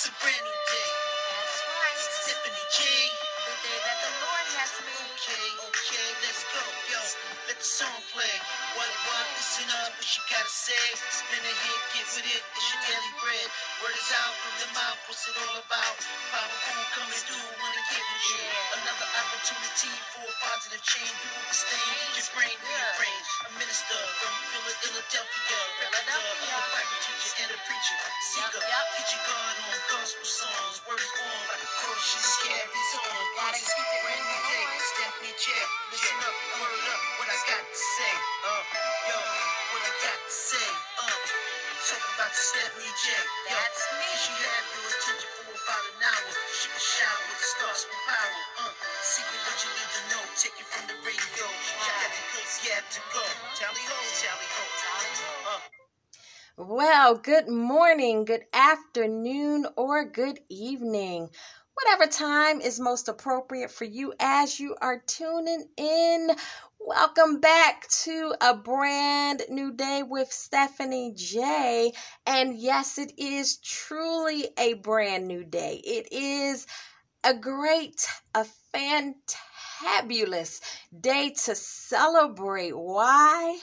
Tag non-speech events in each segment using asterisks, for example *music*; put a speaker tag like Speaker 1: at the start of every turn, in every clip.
Speaker 1: It's a brand new day.
Speaker 2: That's right.
Speaker 1: Stephanie
Speaker 2: J. Day that the Lord has made.
Speaker 1: Okay, okay, let's go, yo. Let the song play. What, what? Listen up, what you gotta say. Spin a hit, get with it. It's your daily bread. Word is out from the mouth. What's it all about? Powerful coming through, wanna get with you. Another opportunity for a positive change. People can stay in your brain, rearrange. A minister from Philadelphia, Philadelphia. A Bible teacher and a preacher. Seeker, get your guard on gospel songs. Word on like a portion carries on.
Speaker 2: Gotta keep it
Speaker 1: Brand new
Speaker 2: moving.
Speaker 1: Stephanie J. Listen up, word up, what I got to say. Uh, yo, what I got to say. Uh, talk about the Stephanie J. Yo,
Speaker 2: That's me.
Speaker 1: Cause you have your attention for about an hour. Shoot a shower with the stars from power. Uh, seeking what you need to know. Take it from the radio. You got the good gap to go. Tally ho, tally ho. Uh,
Speaker 3: Well, good morning, good afternoon, or good evening. Whatever time is most appropriate for you as you are tuning in. Welcome back to a brand new day with Stephanie J. And yes, it is truly a brand new day. It is a great, a fantabulous day to celebrate. Why?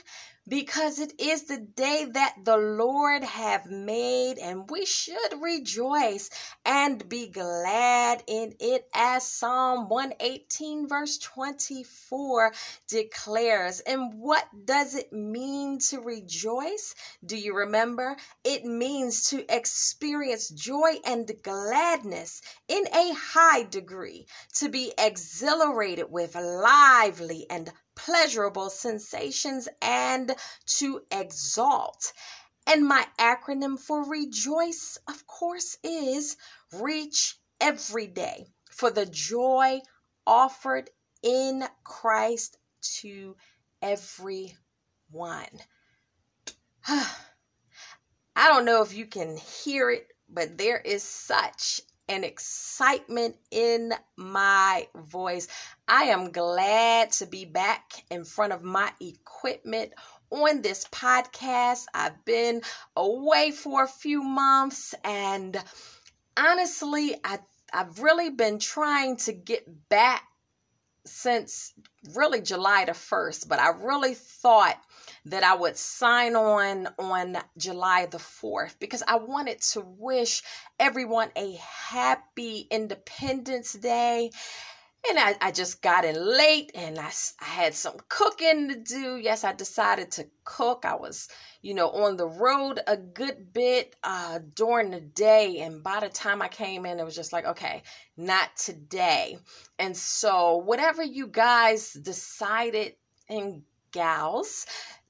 Speaker 3: Because it is the day that the Lord have made and we should rejoice and be glad in it as Psalm 118 verse 24 declares. And what does it mean to rejoice? Do you remember? It means to experience joy and gladness in a high degree, to be exhilarated with lively and pleasurable sensations and to exalt. And my acronym for rejoice, of course, is reach every day for the joy offered in Christ to everyone. *sighs* I don't know if you can hear it, but there is such an excitement in my voice. I am glad to be back in front of my equipment on this podcast. I've been away for a few months and honestly, I I've really been trying to get back since really July the 1st, but I really thought that I would sign on on July the 4th because I wanted to wish everyone a happy Independence Day. And I, I just got in late and I, I had some cooking to do. Yes, I decided to cook. I was, you know, on the road a good bit uh, during the day. And by the time I came in, it was just like, okay, not today. And so, whatever you guys decided and gals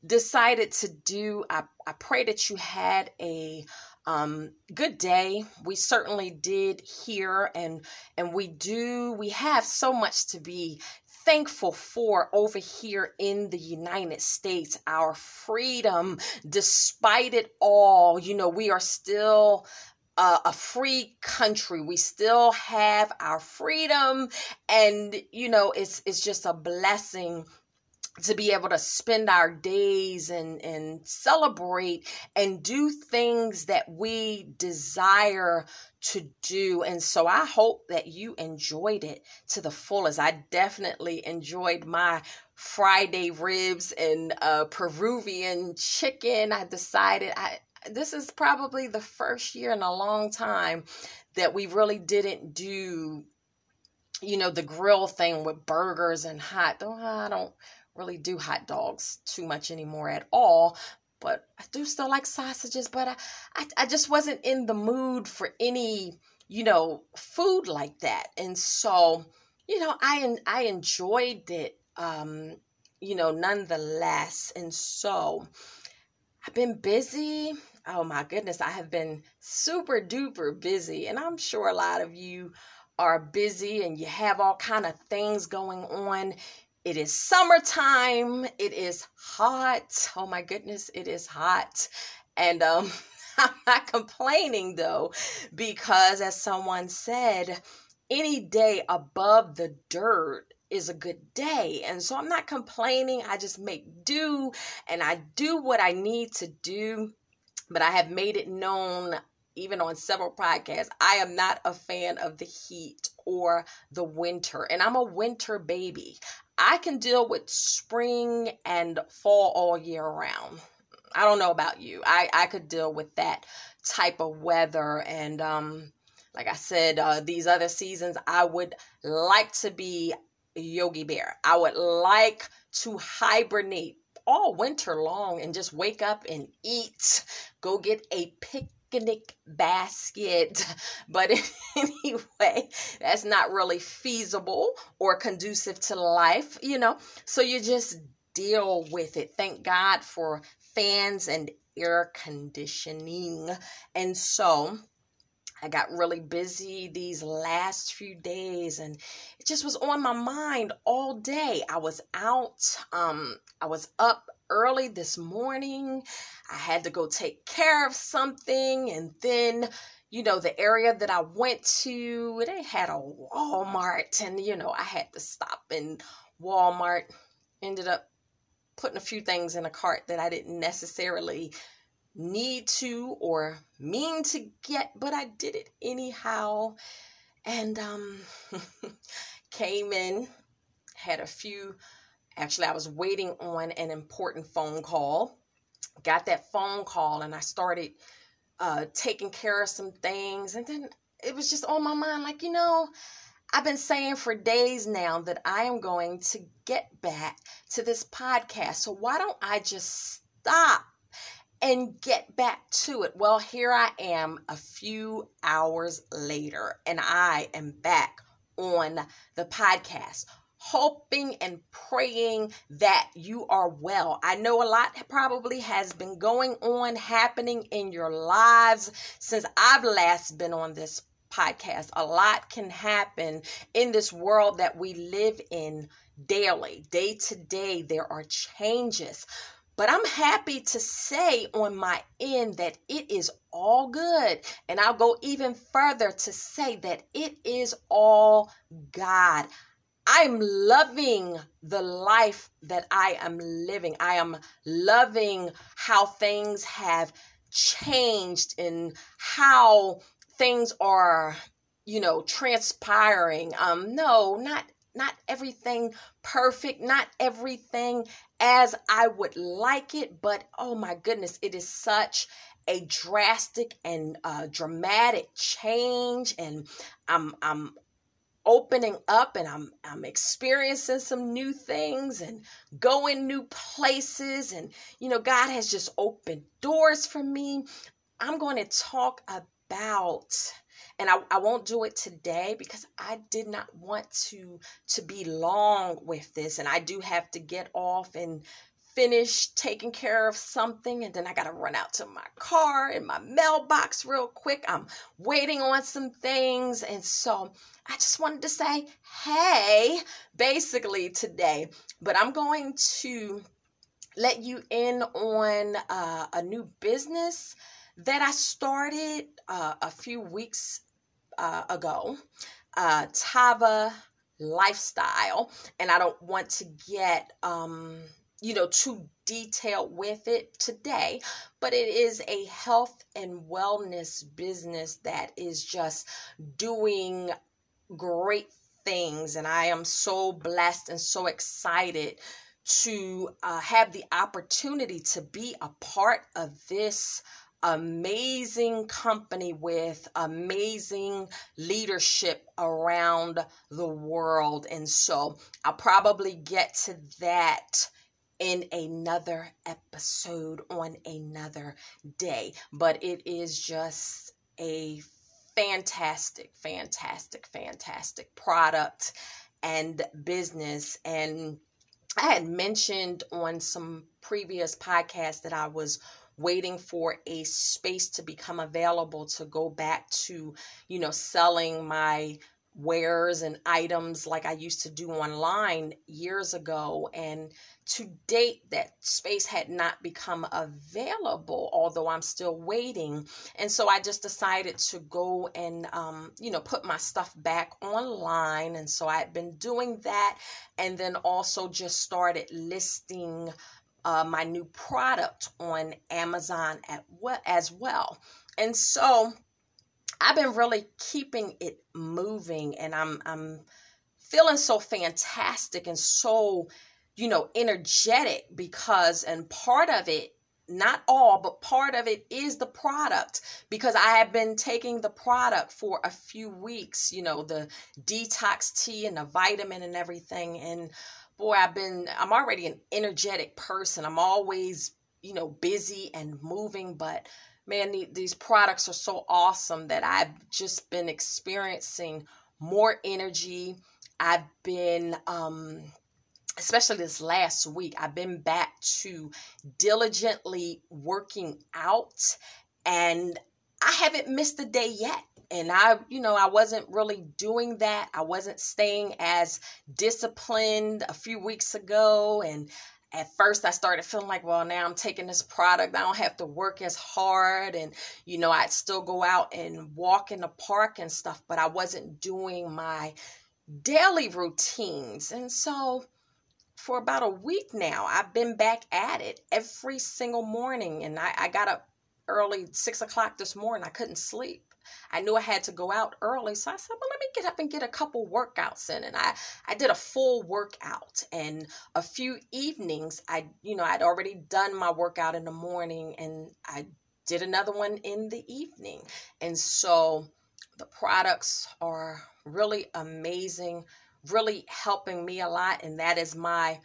Speaker 3: decided to do, I, I pray that you had a um, good day. We certainly did hear, and and we do. We have so much to be thankful for over here in the United States. Our freedom, despite it all, you know, we are still uh, a free country. We still have our freedom, and you know, it's it's just a blessing to be able to spend our days and and celebrate and do things that we desire to do. And so i hope that you enjoyed it to the fullest. I definitely enjoyed my friday ribs and uh peruvian chicken. I decided i this is probably the first year in a long time that we really didn't do you know the grill thing with burgers and hot oh, i don't really do hot dogs too much anymore at all but i do still like sausages but i i, I just wasn't in the mood for any you know food like that. And so you know i i enjoyed it um you know nonetheless. And so i've been busy. Oh my goodness i have been super duper busy. And i'm sure a lot of you are busy and you have all kind of things going on it is summertime it is hot oh my goodness it is hot and um *laughs* i'm not complaining though because as someone said any day above the dirt is a good day. And so I'm not complaining. I just make do and I do what I need to do. But I have made it known, even on several podcasts, I am not a fan of the heat or the winter, and I'm a winter baby. I can deal with spring and fall all year round. I don't know about you. I, I could deal with that type of weather. And um, like I said, uh, these other seasons, I would like to be Yogi Bear. I would like to hibernate all winter long and just wake up and eat, go get a picnic basket. *laughs* But *laughs* anyway, that's not really feasible or conducive to life, you know. So you just deal with it. Thank God for fans and air conditioning. And so I got really busy these last few days and it just was on my mind all day. I was out, um, I was up early this morning. I had to go take care of something and then you know the area that I went to they had a Walmart and you know I had to stop in Walmart ended up putting a few things in a cart that I didn't necessarily need to or mean to get, but I did it anyhow. And um *laughs* came in, had a few actually I was waiting on an important phone call. Got that phone call and I started uh taking care of some things and then it was just on my mind like, you know, I've been saying for days now that I am going to get back to this podcast. So why don't I just stop and get back to it? Well, here I am a few hours later, and I am back on the podcast. Hoping and praying that you are well. I know a lot probably has been going on, happening in your lives since I've last been on this podcast. A lot can happen in this world that we live in daily, day to day. There are changes. But I'm happy to say on my end that it is all good. And I'll go even further to say that it is all God. I'm loving the life that I am living. I am loving how things have changed and how things are you know transpiring um no not not everything perfect not everything as i would like it but oh my goodness it is such a drastic and uh, dramatic change and i'm i'm opening up and I'm I'm experiencing some new things and going new places and you know God has just opened doors for me. I'm going to talk about and I, I won't do it today because I did not want to to be long with this and I do have to get off and finish taking care of something and then I got to run out to my car and my mailbox real quick. I'm waiting on some things and so I just wanted to say hey basically today but I'm going to let you in on uh, a new business that I started uh, a few weeks uh, ago, uh, Tava Lifestyle, and I don't want to get um, you know too detailed with it today, but it is a health and wellness business that is just doing great things, and I am so blessed and so excited to uh, have the opportunity to be a part of this amazing company with amazing leadership around the world. And so I'll probably get to that in another episode on another day. But it is just a fantastic, fantastic, fantastic product and business. And I had mentioned on some previous podcasts that I was waiting for a space to become available to go back to, you know, selling my wares and items like I used to do online years ago. And to date, that space had not become available, although I'm still waiting. And so I just decided to go and, um, you know, put my stuff back online. And so I had been doing that and then also just started listing uh, my new product on Amazon at, as well. And so I've been really keeping it moving and I'm I'm feeling so fantastic and so you know energetic because and part of it not all, but part of it is the product because I have been taking the product for a few weeks, you know, the detox tea and the vitamin and everything. And boy, I've been, I'm already an energetic person. I'm always, you know, busy and moving, but man, these products are so awesome that I've just been experiencing more energy. I've been, um, especially this last week, I've been back to diligently working out and I haven't missed a day yet. And I, you know, I wasn't really doing that. I wasn't staying as disciplined a few weeks ago. And at first I started feeling like, well, now I'm taking this product. I don't have to work as hard. And, you know, I'd still go out and walk in the park and stuff, but I wasn't doing my daily routines. And so, for about a week now. I've been back at it every single morning, and I, I got up early, six o'clock this morning. I couldn't sleep. I knew I had to go out early, so I said, "Well, let me get up and get a couple workouts in." And I I did a full workout, and a few evenings I you know I'd already done my workout in the morning, and I did another one in the evening, and so the products are really amazing really helping me a lot, and that is my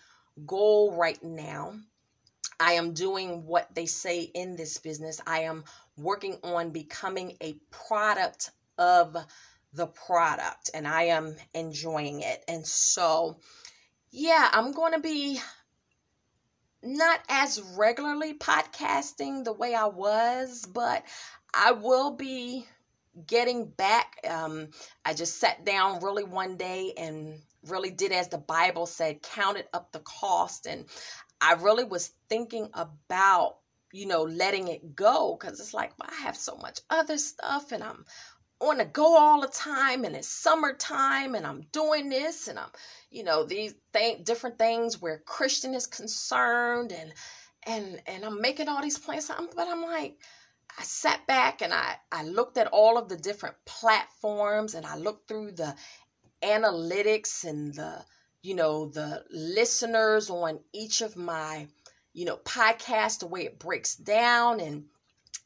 Speaker 3: goal right now. I am doing what they say in this business. I am working on becoming a product of the product, and I am enjoying it. And so, yeah, I'm going to be not as regularly podcasting the way I was, but I will be getting back. Um, I just sat down really one day and really did as the Bible said, counted up the cost. And I really was thinking about, you know, letting it go because it's like, well, I have so much other stuff and I'm on the go all the time and it's summertime and I'm doing this and I'm, you know, these th- different things where Christian is concerned and, and, and I'm making all these plans. But I'm like, I sat back and I, I looked at all of the different platforms and I looked through the analytics and the, you know, the listeners on each of my, you know, podcasts, the way it breaks down. And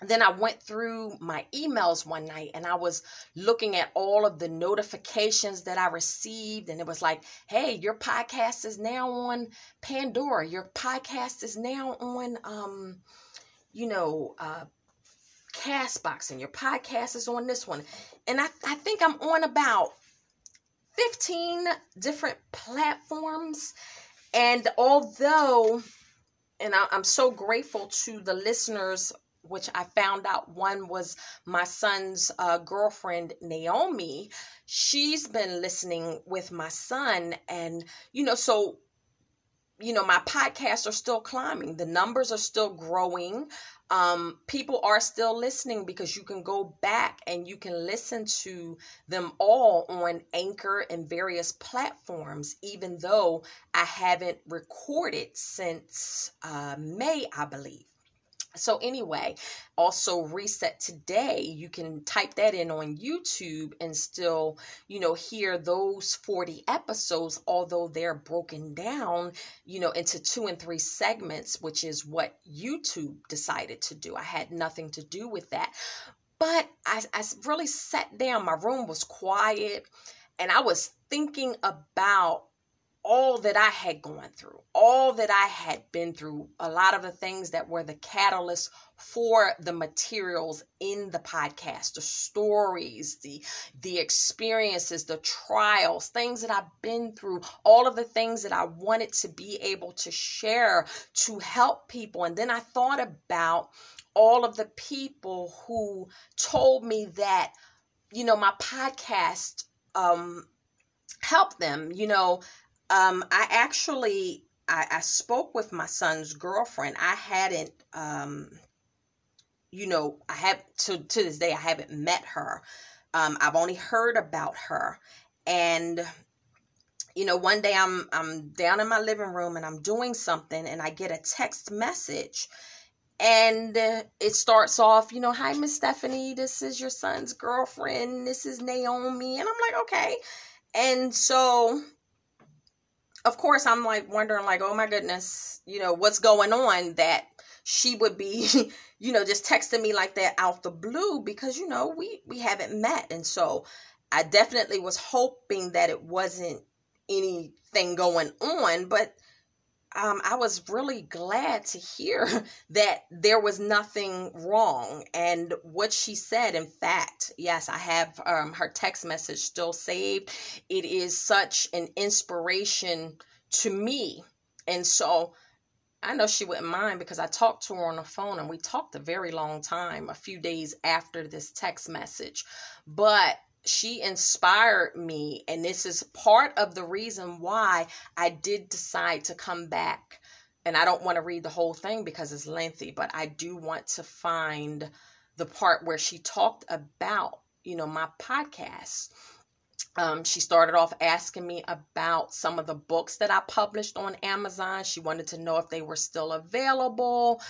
Speaker 3: then I went through my emails one night and I was looking at all of the notifications that I received. And it was like, hey, your podcast is now on Pandora. Your podcast is now on, um, you know, uh, Castbox and your podcast is on this one. And I, I think I'm on about 15 different platforms. And although, and I, I'm so grateful to the listeners, which I found out one was my son's uh, girlfriend, Naomi. She's been listening with my son. And, you know, so you know my podcasts are still climbing. The numbers are still growing. Um, people are still listening because you can go back and you can listen to them all on anchor and various platforms even though i haven't recorded since uh, may i believe so anyway, also reset today. You can type that in on YouTube and still, you know, hear those 40 episodes, although they're broken down, you know, into two and three segments, which is what YouTube decided to do. I had nothing to do with that. But I, I really sat down. My room was quiet and I was thinking about all that I had gone through, all that I had been through, a lot of the things that were the catalyst for the materials in the podcast, the stories, the the experiences, the trials, things that I've been through, all of the things that I wanted to be able to share to help people. And then I thought about all of the people who told me that you know my podcast um helped them, you know, um, I actually I, I spoke with my son's girlfriend. I hadn't um, you know, I have to to this day I haven't met her. Um, I've only heard about her. And you know, one day I'm I'm down in my living room and I'm doing something and I get a text message and uh, it starts off, you know, hi, Miss Stephanie, this is your son's girlfriend, this is Naomi. And I'm like, okay. And so, of course, I'm like wondering, like, oh my goodness, you know, what's going on that she would be, *laughs* you know, just texting me like that out the blue because, you know, we, we haven't met. And so I definitely was hoping that it wasn't anything going on, but um, I was really glad to hear *laughs* that there was nothing wrong. And what she said, in fact, yes, I have um, her text message still saved. It is such an inspiration to me. And so I know she wouldn't mind because I talked to her on the phone and we talked a very long time, a few days after this text message. But she inspired me and this is part of the reason why I did decide to come back and I don't want to read the whole thing because it's lengthy but I do want to find the part where she talked about you know my podcast um, she started off asking me about some of the books that I published on Amazon. She wanted to know if they were still available.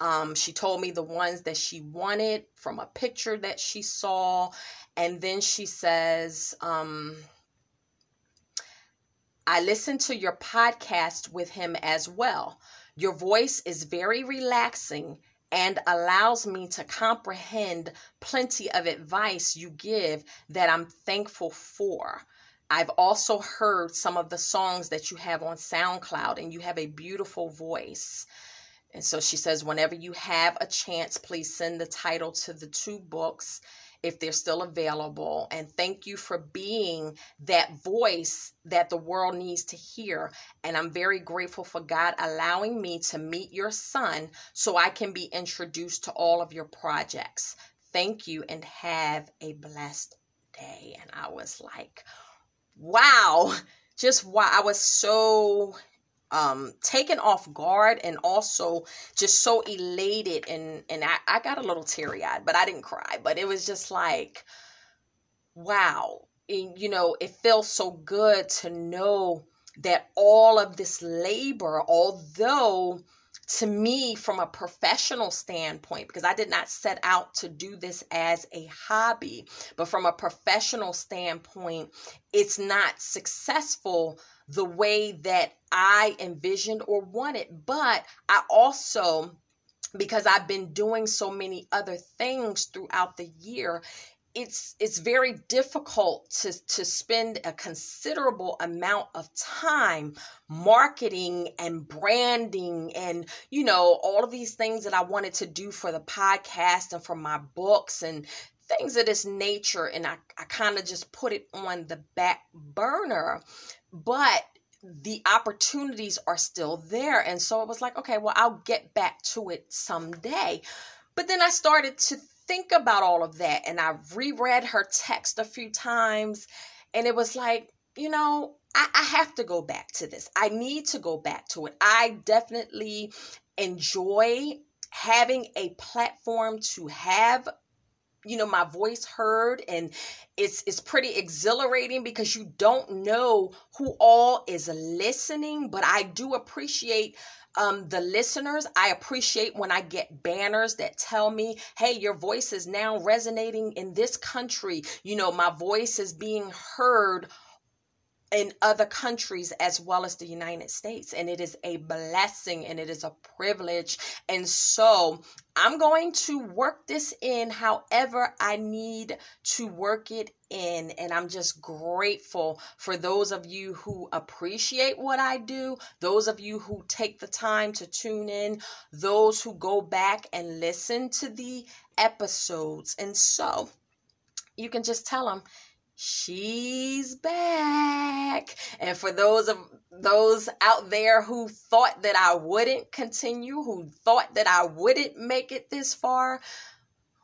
Speaker 3: Um, she told me the ones that she wanted from a picture that she saw. And then she says, um, I listened to your podcast with him as well. Your voice is very relaxing and allows me to comprehend plenty of advice you give that I'm thankful for. I've also heard some of the songs that you have on SoundCloud, and you have a beautiful voice. And so she says, whenever you have a chance, please send the title to the two books if they're still available. And thank you for being that voice that the world needs to hear. And I'm very grateful for God allowing me to meet your son so I can be introduced to all of your projects. Thank you and have a blessed day. And I was like, wow, just wow. I was so um taken off guard and also just so elated and and I, I got a little teary-eyed but i didn't cry. But it was just like wow. And, you know it feels so good to know that all of this labor although to me from a professional standpoint because I did not set out to do this as a hobby but from a professional standpoint it's not successful the way that I envisioned or wanted. But I also, because I've been doing so many other things throughout the year, it's it's very difficult to to spend a considerable amount of time marketing and branding and you know all of these things that I wanted to do for the podcast and for my books and things of this nature and I, I kind of just put it on the back burner but the opportunities are still there. And so it was like, okay, well, I'll get back to it someday. But then I started to think about all of that and I reread her text a few times and it was like, you know, I, I have to go back to this. I need to go back to it. I definitely enjoy having a platform to have you know my voice heard and it's it's pretty exhilarating because you don't know who all is listening but i do appreciate um, the listeners, I appreciate when I get banners that tell me, hey, your voice is now resonating in this country. You know, my voice is being heard in other countries as well as the United States. And it is a blessing and it is a privilege. And so I'm going to work this in however I need to work it in. And I'm just grateful for those of you who appreciate what I do, those of you who take the time to tune in, those who go back and listen to the episodes. And so you can just tell them, she's back. And for those of those out there who thought that I wouldn't continue, who thought that I wouldn't make it this far,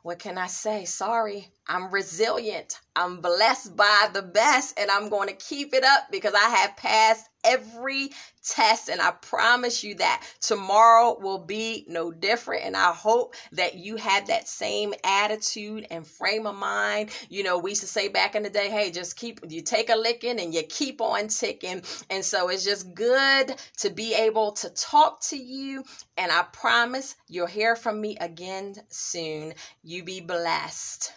Speaker 3: what can I say? Sorry, I'm resilient. I'm blessed by the best, and I'm going to keep it up because I have passed every test. And I promise you that tomorrow will be no different. And I hope that you have that same attitude and frame of mind. You know, we used to say back in the day, hey, just keep, you take a licking and you keep on ticking. And so it's just good to be able to talk to you. And I promise you'll hear from me again soon. You be blessed.